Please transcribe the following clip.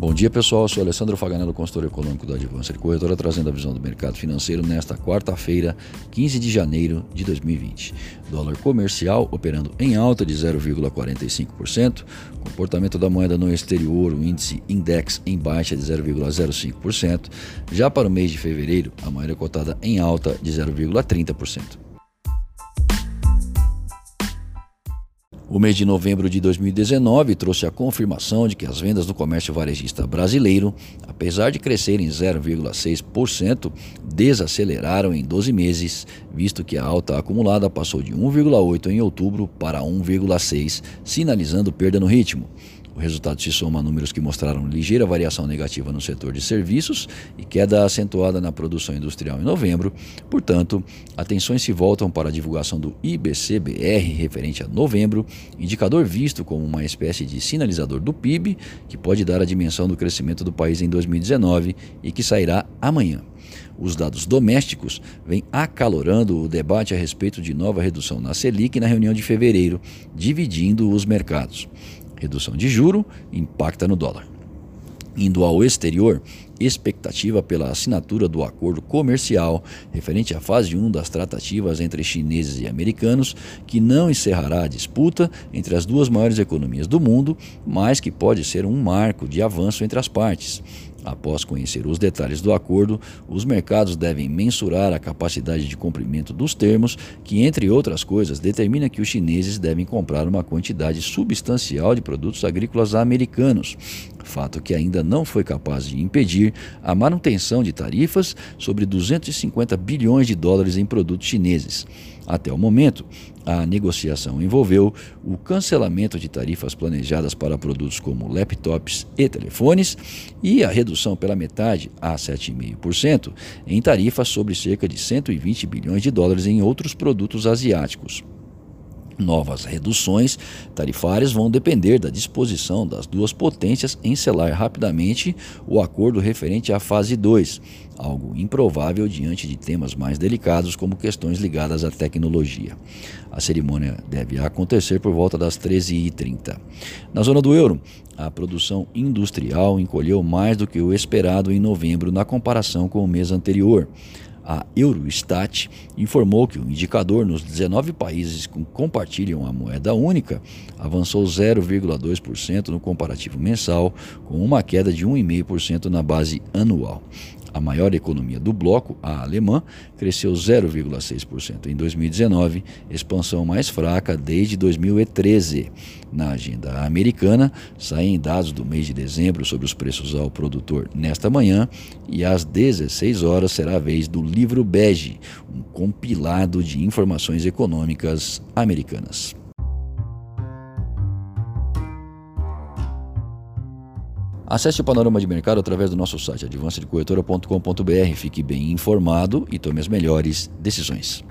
Bom dia pessoal, eu sou Alessandro Faganello, consultor econômico da Advança de Corretora, trazendo a visão do mercado financeiro nesta quarta-feira, 15 de janeiro de 2020. Dólar comercial operando em alta de 0,45%, comportamento da moeda no exterior, o índice Index em baixa de 0,05%. Já para o mês de fevereiro, a moeda cotada em alta de 0,30%. O mês de novembro de 2019 trouxe a confirmação de que as vendas do comércio varejista brasileiro, apesar de crescerem 0,6%, desaceleraram em 12 meses, visto que a alta acumulada passou de 1,8 em outubro para 1,6, sinalizando perda no ritmo. O resultado se soma a números que mostraram ligeira variação negativa no setor de serviços e queda acentuada na produção industrial em novembro. Portanto, atenções se voltam para a divulgação do IBCBR referente a novembro, indicador visto como uma espécie de sinalizador do PIB, que pode dar a dimensão do crescimento do país em 2019 e que sairá amanhã. Os dados domésticos vêm acalorando o debate a respeito de nova redução na Selic na reunião de fevereiro, dividindo os mercados. Redução de juro impacta no dólar. Indo ao exterior, expectativa pela assinatura do acordo comercial referente à fase 1 das tratativas entre chineses e americanos, que não encerrará a disputa entre as duas maiores economias do mundo, mas que pode ser um marco de avanço entre as partes. Após conhecer os detalhes do acordo, os mercados devem mensurar a capacidade de cumprimento dos termos, que, entre outras coisas, determina que os chineses devem comprar uma quantidade substancial de produtos agrícolas americanos, fato que ainda não foi capaz de impedir a manutenção de tarifas sobre 250 bilhões de dólares em produtos chineses. Até o momento, a negociação envolveu o cancelamento de tarifas planejadas para produtos como laptops e telefones e a redução pela metade, a 7,5%, em tarifas sobre cerca de 120 bilhões de dólares em outros produtos asiáticos. Novas reduções tarifárias vão depender da disposição das duas potências em selar rapidamente o acordo referente à fase 2, algo improvável diante de temas mais delicados como questões ligadas à tecnologia. A cerimônia deve acontecer por volta das 13h30. Na zona do euro, a produção industrial encolheu mais do que o esperado em novembro na comparação com o mês anterior. A Eurostat informou que o indicador nos 19 países que compartilham a moeda única avançou 0,2% no comparativo mensal, com uma queda de 1,5% na base anual. A maior economia do bloco, a alemã, cresceu 0,6% em 2019, expansão mais fraca desde 2013. Na agenda americana, saem dados do mês de dezembro sobre os preços ao produtor nesta manhã e às 16 horas será a vez do livro bege, um compilado de informações econômicas americanas. Acesse o panorama de mercado através do nosso site advancedecorretora.com.br. Fique bem informado e tome as melhores decisões.